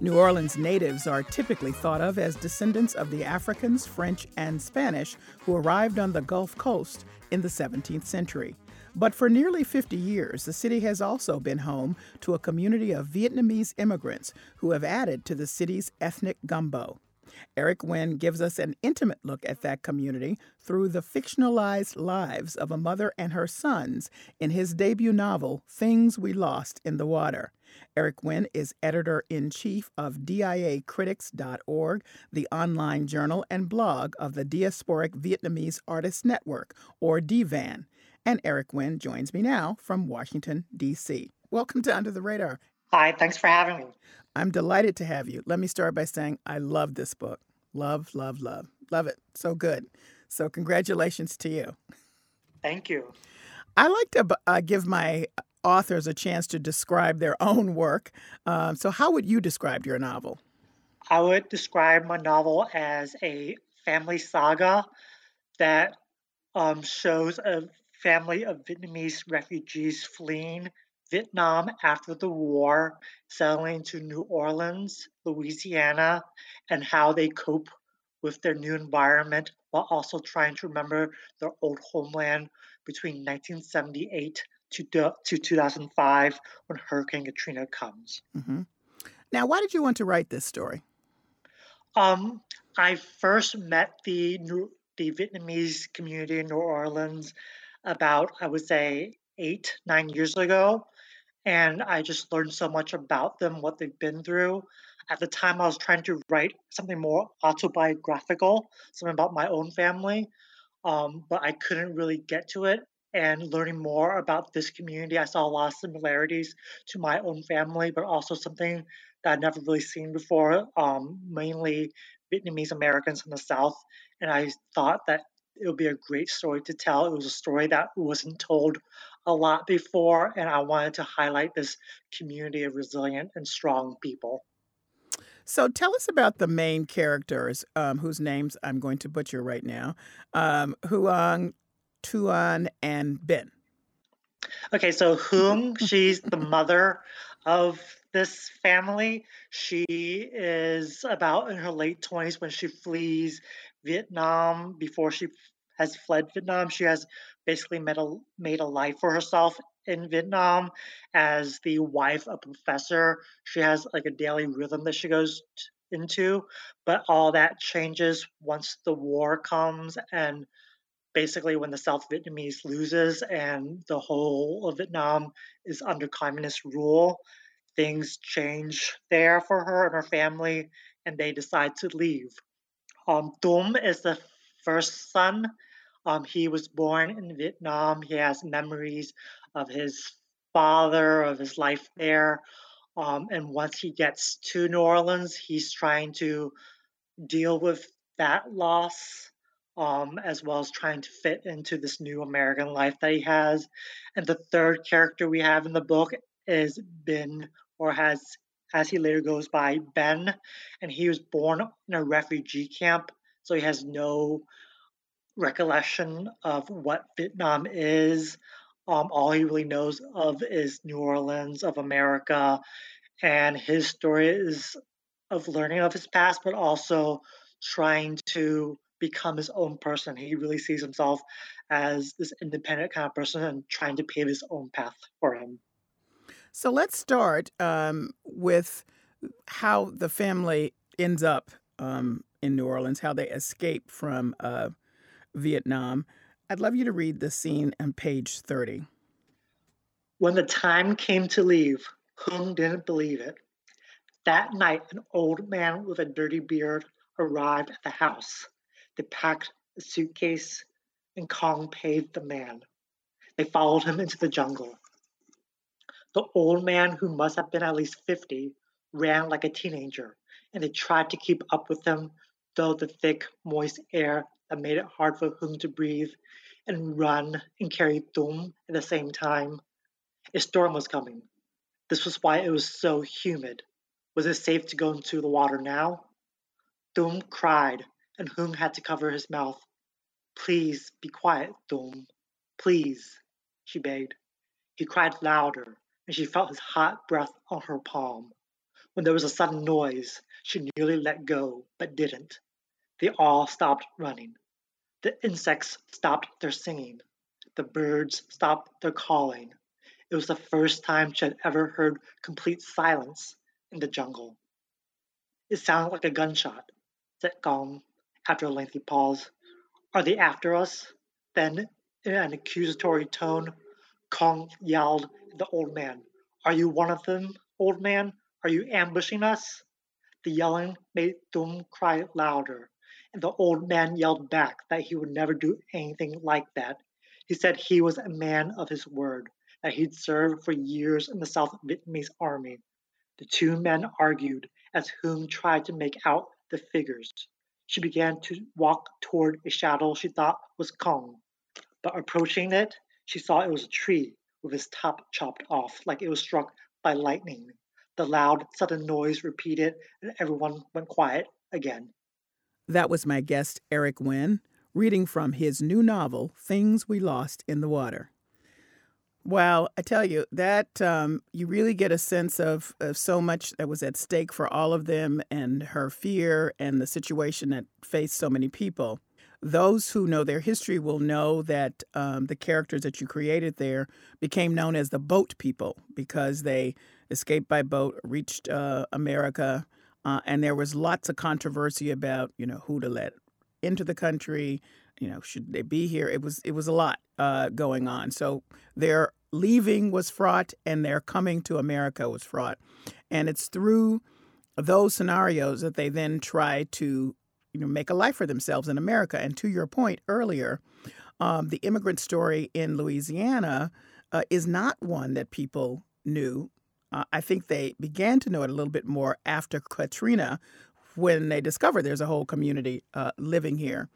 New Orleans natives are typically thought of as descendants of the Africans, French, and Spanish who arrived on the Gulf Coast in the 17th century. But for nearly 50 years, the city has also been home to a community of Vietnamese immigrants who have added to the city's ethnic gumbo. Eric Nguyen gives us an intimate look at that community through the fictionalized lives of a mother and her sons in his debut novel, Things We Lost in the Water. Eric Nguyen is editor in chief of DIAcritics.org, the online journal and blog of the Diasporic Vietnamese Artists Network, or DVAN. And Eric Nguyen joins me now from Washington, D.C. Welcome to Under the Radar. Hi, thanks for having me. I'm delighted to have you. Let me start by saying I love this book. Love, love, love. Love it. So good. So, congratulations to you. Thank you. I like to uh, give my authors a chance to describe their own work. Um, so, how would you describe your novel? I would describe my novel as a family saga that um, shows a family of Vietnamese refugees fleeing Vietnam after the war, settling to New Orleans, Louisiana, and how they cope with their new environment while also trying to remember their old homeland between 1978 to, to 2005 when Hurricane Katrina comes. Mm-hmm. Now, why did you want to write this story? Um, I first met the New, the Vietnamese community in New Orleans about, I would say, eight, nine years ago. And I just learned so much about them, what they've been through. At the time, I was trying to write something more autobiographical, something about my own family, um, but I couldn't really get to it. And learning more about this community, I saw a lot of similarities to my own family, but also something that I'd never really seen before, um, mainly Vietnamese Americans in the South. And I thought that it would be a great story to tell. It was a story that wasn't told a lot before, and I wanted to highlight this community of resilient and strong people. So tell us about the main characters, um, whose names I'm going to butcher right now um, Huang, Tuan, and Ben. Okay, so Hung, she's the mother of this family. She is about in her late 20s when she flees Vietnam. Before she has fled Vietnam, she has basically made a, made a life for herself in Vietnam as the wife of a professor. She has like a daily rhythm that she goes into, but all that changes once the war comes and basically when the South Vietnamese loses and the whole of Vietnam is under communist rule, things change there for her and her family, and they decide to leave. Um, Dum is the first son. Um, he was born in Vietnam. He has memories of his father, of his life there. Um, and once he gets to New Orleans, he's trying to deal with that loss um, as well as trying to fit into this new American life that he has. And the third character we have in the book is Ben, or has as he later goes by Ben, and he was born in a refugee camp, so he has no recollection of what Vietnam is. Um, all he really knows of is New Orleans, of America, and his story is of learning of his past, but also trying to become his own person. He really sees himself as this independent kind of person and trying to pave his own path for him. So let's start um, with how the family ends up um, in New Orleans, how they escape from uh, Vietnam. I'd love you to read the scene on page 30. When the time came to leave, Hung didn't believe it. That night, an old man with a dirty beard arrived at the house. They packed a suitcase, and Kong paid the man. They followed him into the jungle. The old man, who must have been at least 50, ran like a teenager, and they tried to keep up with him, though the thick, moist air that made it hard for Hung to breathe and run and carry Dum at the same time. A storm was coming. This was why it was so humid. Was it safe to go into the water now? Dum cried, and Hung had to cover his mouth. Please be quiet, Dum. Please, she begged. He cried louder, and she felt his hot breath on her palm. When there was a sudden noise, she nearly let go, but didn't. They all stopped running. The insects stopped their singing. The birds stopped their calling. It was the first time she had ever heard complete silence in the jungle. It sounded like a gunshot, said Kong after a lengthy pause. Are they after us? Then, in an accusatory tone, Kong yelled at the old man. Are you one of them, old man? Are you ambushing us? The yelling made Dum cry louder, the old man yelled back that he would never do anything like that. He said he was a man of his word, that he'd served for years in the South Vietnamese army. The two men argued as Hum tried to make out the figures. She began to walk toward a shadow she thought was Kong, but approaching it, she saw it was a tree with its top chopped off like it was struck by lightning. The loud, sudden noise repeated, and everyone went quiet again. That was my guest, Eric Nguyen, reading from his new novel, Things We Lost in the Water. Well, I tell you that um, you really get a sense of, of so much that was at stake for all of them and her fear and the situation that faced so many people. Those who know their history will know that um, the characters that you created there became known as the boat people because they escaped by boat, reached uh, America, uh, and there was lots of controversy about you know who to let into the country, you know should they be here. It was it was a lot uh, going on. So their leaving was fraught, and their coming to America was fraught, and it's through those scenarios that they then try to you know make a life for themselves in America. And to your point earlier, um, the immigrant story in Louisiana uh, is not one that people knew. Uh, I think they began to know it a little bit more after Katrina, when they discovered there's a whole community uh, living here.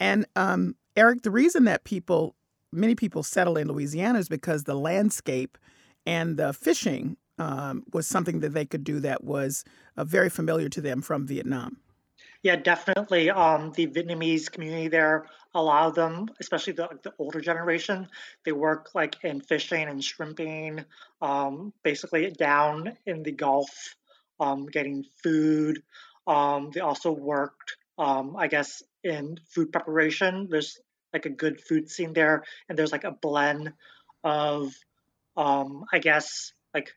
And um, Eric, the reason that people, many people settle in Louisiana is because the landscape and the fishing um, was something that they could do that was uh, very familiar to them from Vietnam. Yeah, definitely. Um, the Vietnamese community there allow them, especially the, the older generation, they work like in fishing and shrimping, um, basically down in the Gulf, um, getting food. Um, they also worked, um, I guess, in food preparation. There's like a good food scene there, and there's like a blend of, um, I guess, like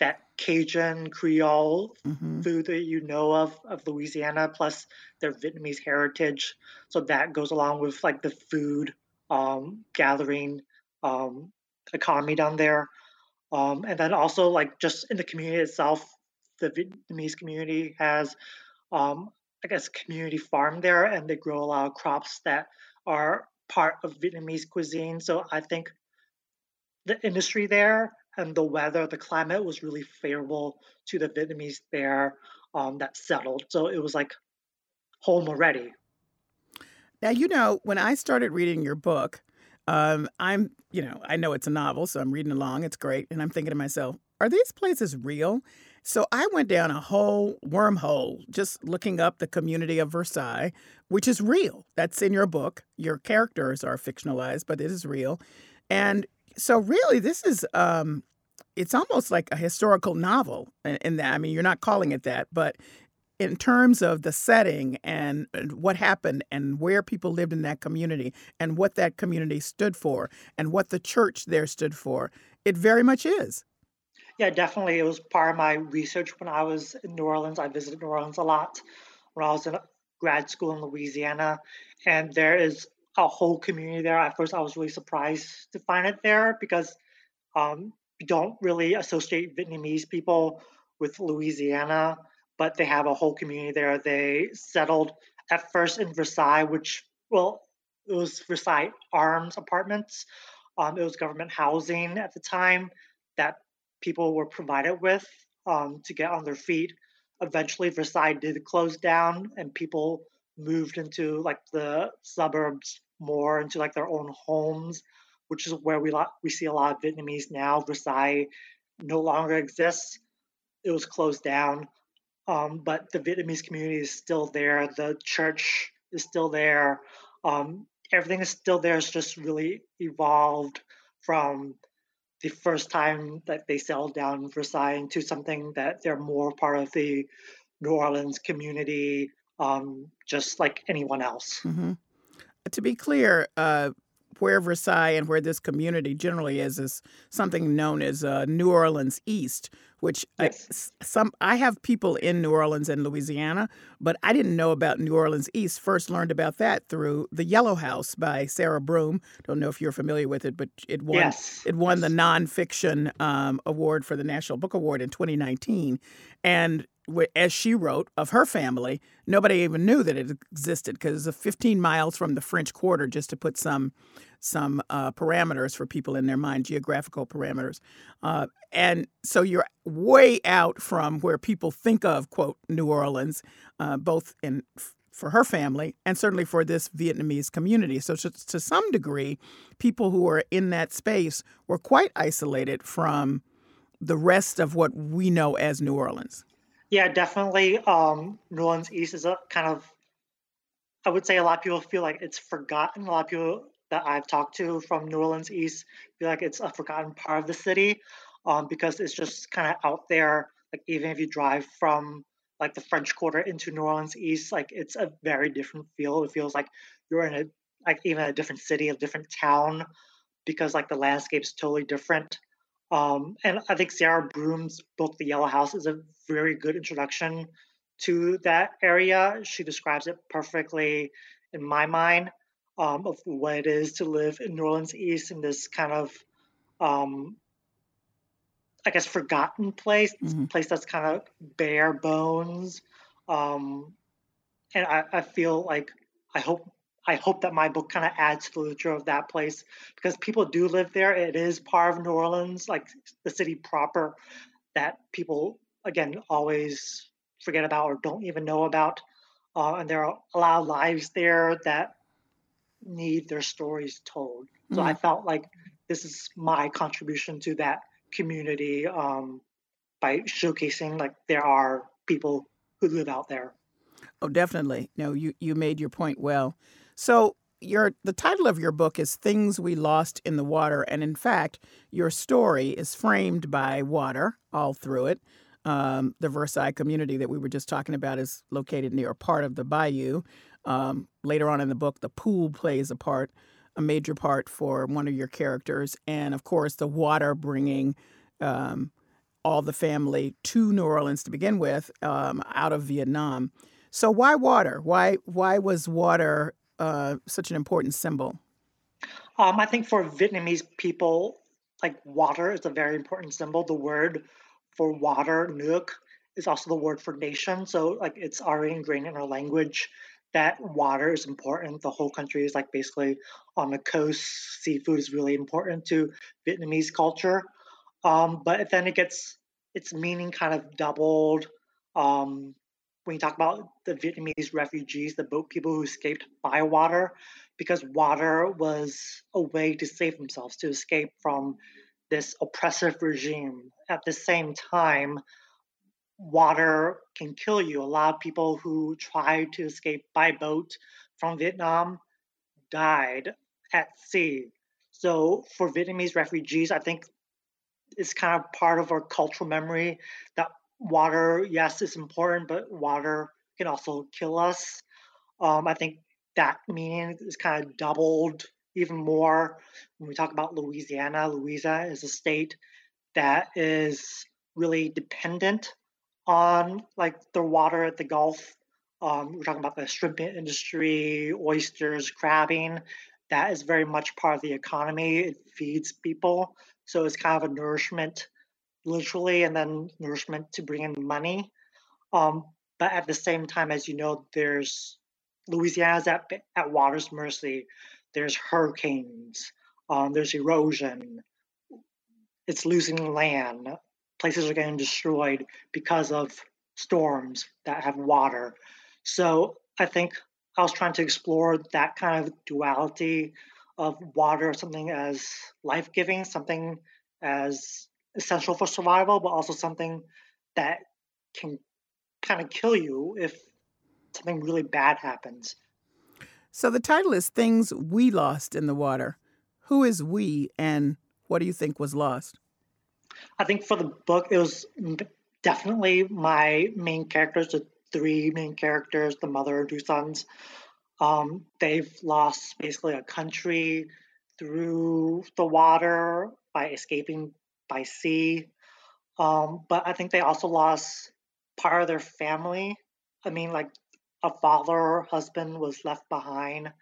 that Cajun Creole mm-hmm. food that you know of of Louisiana, plus their Vietnamese heritage. So that goes along with like the food um, gathering um, economy down there, um, and then also like just in the community itself, the Vietnamese community has, um, I guess, community farm there, and they grow a lot of crops that are part of Vietnamese cuisine. So I think the industry there and the weather, the climate was really favorable to the Vietnamese there um, that settled. So it was like home already. Now, you know, when I started reading your book, um, I'm, you know, I know it's a novel, so I'm reading along. It's great. And I'm thinking to myself, are these places real? So I went down a whole wormhole just looking up the community of Versailles, which is real. That's in your book. Your characters are fictionalized, but it is real. And so really, this is um, it's almost like a historical novel in that. I mean, you're not calling it that, but in terms of the setting and what happened and where people lived in that community and what that community stood for and what the church there stood for, it very much is. Yeah, definitely. It was part of my research when I was in New Orleans. I visited New Orleans a lot when I was in grad school in Louisiana, and there is a whole community there. At first, I was really surprised to find it there because um, we don't really associate Vietnamese people with Louisiana, but they have a whole community there. They settled at first in Versailles, which, well, it was Versailles Arms Apartments. Um, it was government housing at the time that people were provided with um, to get on their feet. Eventually, Versailles did close down, and people moved into like the suburbs more into like their own homes, which is where we lot, we see a lot of Vietnamese now. Versailles no longer exists; it was closed down. Um, but the Vietnamese community is still there. The church is still there. Um, everything is still there. It's just really evolved from the first time that they settled down in Versailles into something that they're more part of the New Orleans community, um, just like anyone else. Mm-hmm. To be clear, uh, where Versailles and where this community generally is is something known as uh, New Orleans East, which yes. I, some I have people in New Orleans and Louisiana, but I didn't know about New Orleans East. First learned about that through The Yellow House by Sarah Broom. Don't know if you're familiar with it, but it won yes. it won the nonfiction um, award for the National Book Award in 2019, and as she wrote of her family, nobody even knew that it existed because it's 15 miles from the French Quarter, just to put some some uh, parameters for people in their mind, geographical parameters. Uh, and so you're way out from where people think of quote New Orleans, uh, both in for her family and certainly for this Vietnamese community. So to, to some degree, people who are in that space were quite isolated from the rest of what we know as New Orleans. Yeah, definitely. Um, New Orleans East is a kind of, I would say a lot of people feel like it's forgotten. A lot of people that I've talked to from New Orleans East feel like it's a forgotten part of the city um, because it's just kind of out there. Like even if you drive from like the French Quarter into New Orleans East, like it's a very different feel. It feels like you're in a like even a different city, a different town, because like the landscape is totally different. Um, and I think Sarah Broom's book, The Yellow House, is a very good introduction to that area. She describes it perfectly in my mind um, of what it is to live in New Orleans East in this kind of, um, I guess, forgotten place, mm-hmm. place that's kind of bare bones. Um, and I, I feel like I hope I hope that my book kind of adds to the literature of that place because people do live there. It is part of New Orleans, like the city proper, that people again always forget about or don't even know about. Uh, and there are a lot of lives there that need their stories told. So mm. I felt like this is my contribution to that community um, by showcasing like there are people who live out there. Oh, definitely. No, you you made your point well. So your the title of your book is Things We Lost in the Water, and in fact, your story is framed by water all through it. Um, the Versailles community that we were just talking about is located near part of the bayou. Um, later on in the book, the pool plays a part, a major part for one of your characters, and of course, the water bringing um, all the family to New Orleans to begin with, um, out of Vietnam. So why water? Why why was water uh, such an important symbol? Um, I think for Vietnamese people, like water is a very important symbol. The word for water, nước, is also the word for nation. So like it's already ingrained in our language that water is important. The whole country is like basically on the coast. Seafood is really important to Vietnamese culture. Um, but then it gets its meaning kind of doubled um, when you talk about the Vietnamese refugees, the boat people who escaped by water, because water was a way to save themselves, to escape from this oppressive regime. At the same time, water can kill you. A lot of people who tried to escape by boat from Vietnam died at sea. So for Vietnamese refugees, I think it's kind of part of our cultural memory that water, yes, is important, but water can also kill us. Um, I think that meaning is kind of doubled even more when we talk about Louisiana. Louisiana is a state that is really dependent on like the water at the Gulf. Um, we're talking about the shrimp industry, oysters, crabbing. That is very much part of the economy. It feeds people, so it's kind of a nourishment literally and then nourishment to bring in money. Um, but at the same time, as you know, there's Louisiana's at, at water's mercy. There's hurricanes. Um, there's erosion. It's losing land. Places are getting destroyed because of storms that have water. So I think I was trying to explore that kind of duality of water, something as life giving, something as essential for survival, but also something that can kind of kill you if something really bad happens. So the title is Things We Lost in the Water. Who is we and what do you think was lost? I think for the book, it was definitely my main characters, the three main characters, the mother and two sons. Um, they've lost basically a country, through the water by escaping by sea. Um, but I think they also lost part of their family. I mean, like a father, husband was left behind,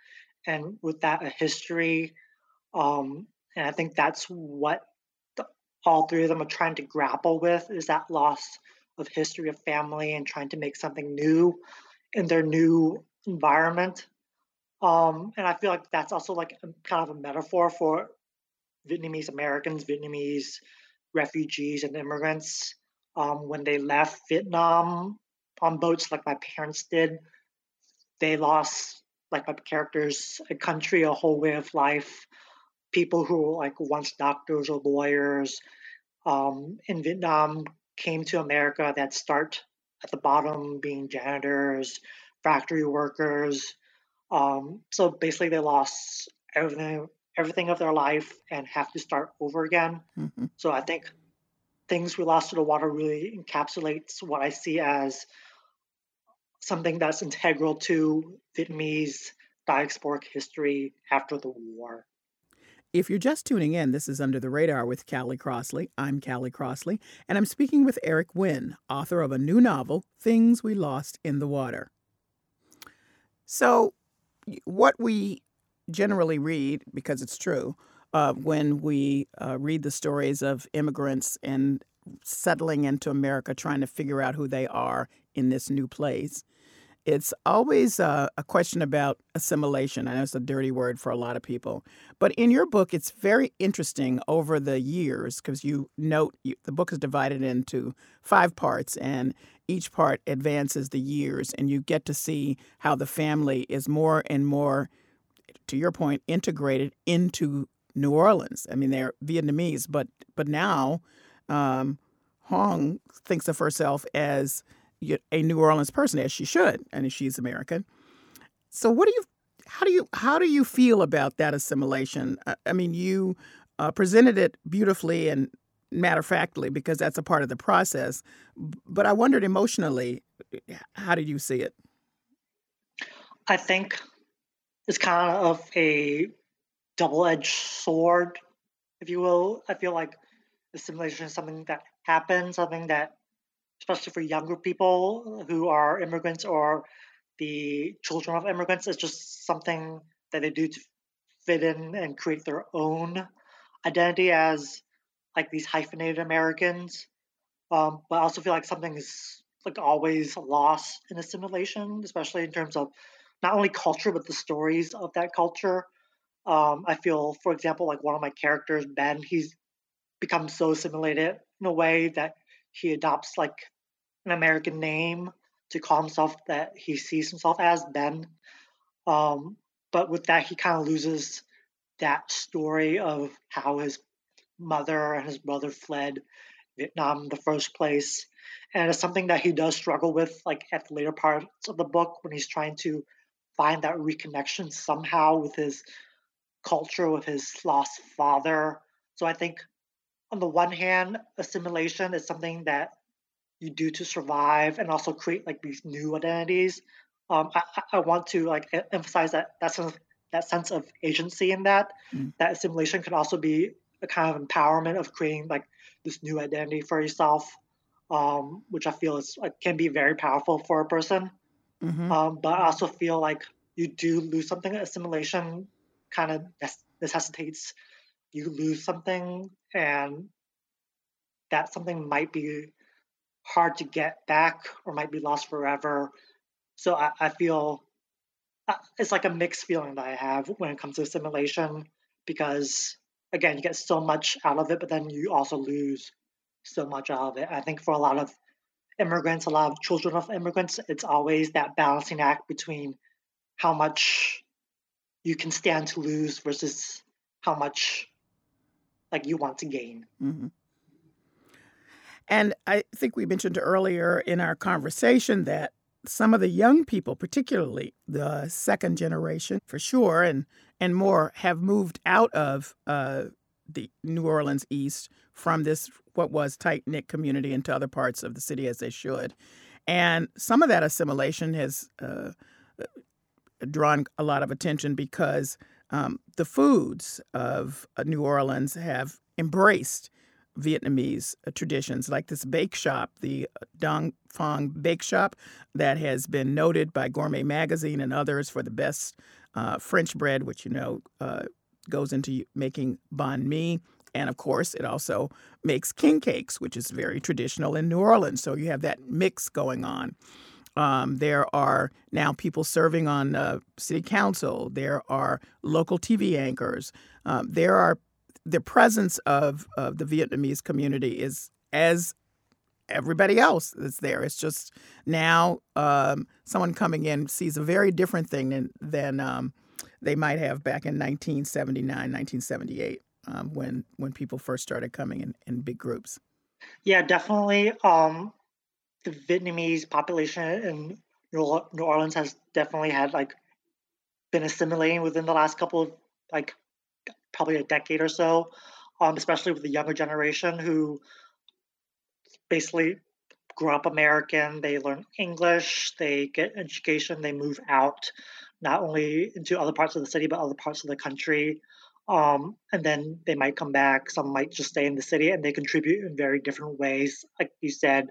and with that, a history. Um, and I think that's what the, all three of them are trying to grapple with is that loss of history of family and trying to make something new in their new environment. Um, and I feel like that's also like kind of a metaphor for Vietnamese Americans, Vietnamese refugees and immigrants um, when they left Vietnam on boats like my parents did. They lost, like my characters, a country, a whole way of life. People who like once doctors or lawyers um, in Vietnam came to America that start at the bottom being janitors, factory workers. Um, so basically, they lost everything, everything of their life and have to start over again. Mm-hmm. So I think things we lost to the water really encapsulates what I see as something that's integral to Vietnamese diasporic history after the war. If you're just tuning in, this is Under the Radar with Callie Crossley. I'm Callie Crossley, and I'm speaking with Eric Nguyen, author of a new novel, Things We Lost in the Water. So, what we generally read, because it's true, uh, when we uh, read the stories of immigrants and settling into America, trying to figure out who they are in this new place, it's always a, a, question about assimilation. I know it's a dirty word for a lot of people, but in your book, it's very interesting over the years because you note you, the book is divided into five parts, and each part advances the years, and you get to see how the family is more and more, to your point, integrated into New Orleans. I mean, they're Vietnamese, but but now um, Hong thinks of herself as a New Orleans person, as she should, and she's American. So, what do you, how do you, how do you feel about that assimilation? I mean, you uh, presented it beautifully and matter factly because that's a part of the process. But I wondered emotionally, how did you see it? I think it's kind of a double-edged sword, if you will. I feel like assimilation is something that happens, something that especially for younger people who are immigrants or the children of immigrants. It's just something that they do to fit in and create their own identity as like these hyphenated Americans. Um, but I also feel like something is like always lost in assimilation, especially in terms of not only culture but the stories of that culture. Um, I feel, for example, like one of my characters, Ben, he's become so assimilated in a way that he adopts like an American name to call himself that he sees himself as Ben. Um, but with that, he kind of loses that story of how his mother and his brother fled Vietnam in the first place. And it's something that he does struggle with, like at the later parts of the book when he's trying to find that reconnection somehow with his culture, with his lost father. So I think on the one hand, assimilation is something that you do to survive and also create like these new identities. Um, I, I want to like emphasize that that sense, that sense of agency in that. Mm. That assimilation can also be a kind of empowerment of creating like this new identity for yourself, um, which I feel is like, can be very powerful for a person. Mm-hmm. Um, but I also feel like you do lose something. Assimilation kind of necessitates you lose something, and that something might be hard to get back or might be lost forever. So I, I feel uh, it's like a mixed feeling that I have when it comes to assimilation because again you get so much out of it, but then you also lose so much out of it. I think for a lot of immigrants, a lot of children of immigrants, it's always that balancing act between how much you can stand to lose versus how much like you want to gain. Mm-hmm. And I think we mentioned earlier in our conversation that some of the young people, particularly the second generation for sure, and, and more, have moved out of uh, the New Orleans East from this, what was tight knit community into other parts of the city as they should. And some of that assimilation has uh, drawn a lot of attention because Um, the foods of uh, New Orleans have embraced Vietnamese uh, traditions, like this bake shop, the uh, Dong Phuong Bake Shop, that has been noted by Gourmet Magazine and others for the best uh, French bread, which you know uh, goes into making banh mi. And of course, it also makes king cakes, which is very traditional in New Orleans. So you have that mix going on. Um, there are now people serving on uh, city council. There are local TV anchors. Um, there are the presence of, of the Vietnamese community is as everybody else that's there. It's just now um, someone coming in sees a very different thing than than um, they might have back in 1979, 1978, um, when when people first started coming in, in big groups. Yeah, definitely. Um, the Vietnamese population in New Orleans has definitely had like been assimilating within the last couple of like probably a decade or so, um, especially with the younger generation who basically grew up American. They learn English, they get education, they move out, not only into other parts of the city but other parts of the country. Um, and then they might come back. Some might just stay in the city, and they contribute in very different ways. Like you said,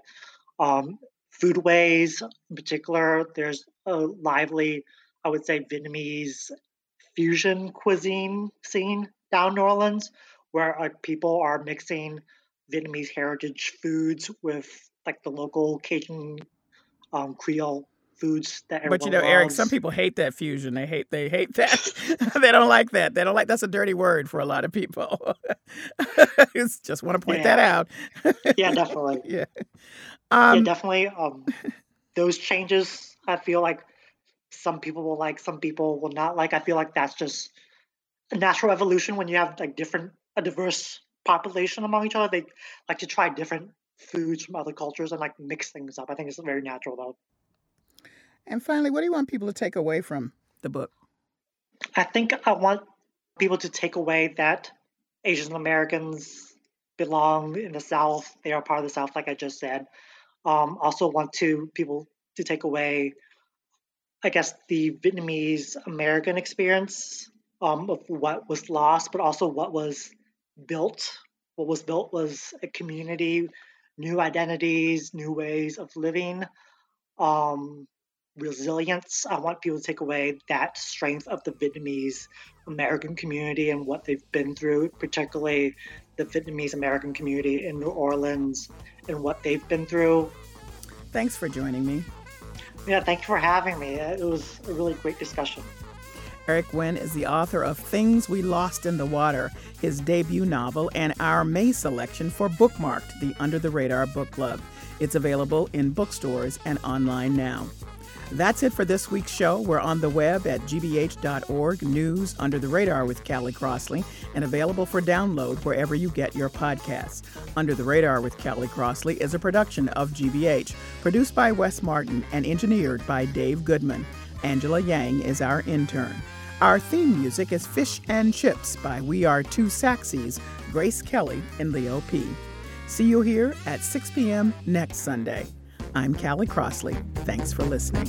um, foodways in particular. There's a lively, I would say, Vietnamese fusion cuisine scene down New Orleans, where uh, people are mixing Vietnamese heritage foods with like the local Cajun um, Creole foods that But you know, loves. Eric, some people hate that fusion. They hate they hate that. they don't like that. They don't like that's a dirty word for a lot of people. just want to point Yeah. that out. yeah, definitely. yeah. yeah, Um, definitely. Um, those changes, I feel like some people will like, some people will not like. I feel like that's just a natural evolution when you have like different, a diverse population among each other. They like to try different foods from other cultures and like mix things up. I think it's very natural though. And finally, what do you want people to take away from the book? I think I want people to take away that Asian Americans belong in the South. They are part of the South, like I just said. Um, also want to people to take away, I guess, the Vietnamese American experience um, of what was lost, but also what was built. What was built was a community, new identities, new ways of living. Um, resilience. I want people to take away that strength of the Vietnamese American community and what they've been through, particularly the Vietnamese American community in New Orleans and what they've been through. Thanks for joining me. Yeah, thank you for having me. It was a really great discussion. Eric Nguyen is the author of Things We Lost in the Water, his debut novel, and our May selection for Bookmarked, the Under the Radar Book Club. It's available in bookstores and online now. That's it for this week's show. We're on the web at gbh.org, news under the radar with Callie Crossley, and available for download wherever you get your podcasts. Under the Radar with Callie Crossley is a production of GBH, produced by Wes Martin and engineered by Dave Goodman. Angela Yang is our intern. Our theme music is Fish and Chips by We Are Two Saxies, Grace Kelly and Leo P. See you here at 6 p.m. next Sunday. I'm Callie Crossley. Thanks for listening.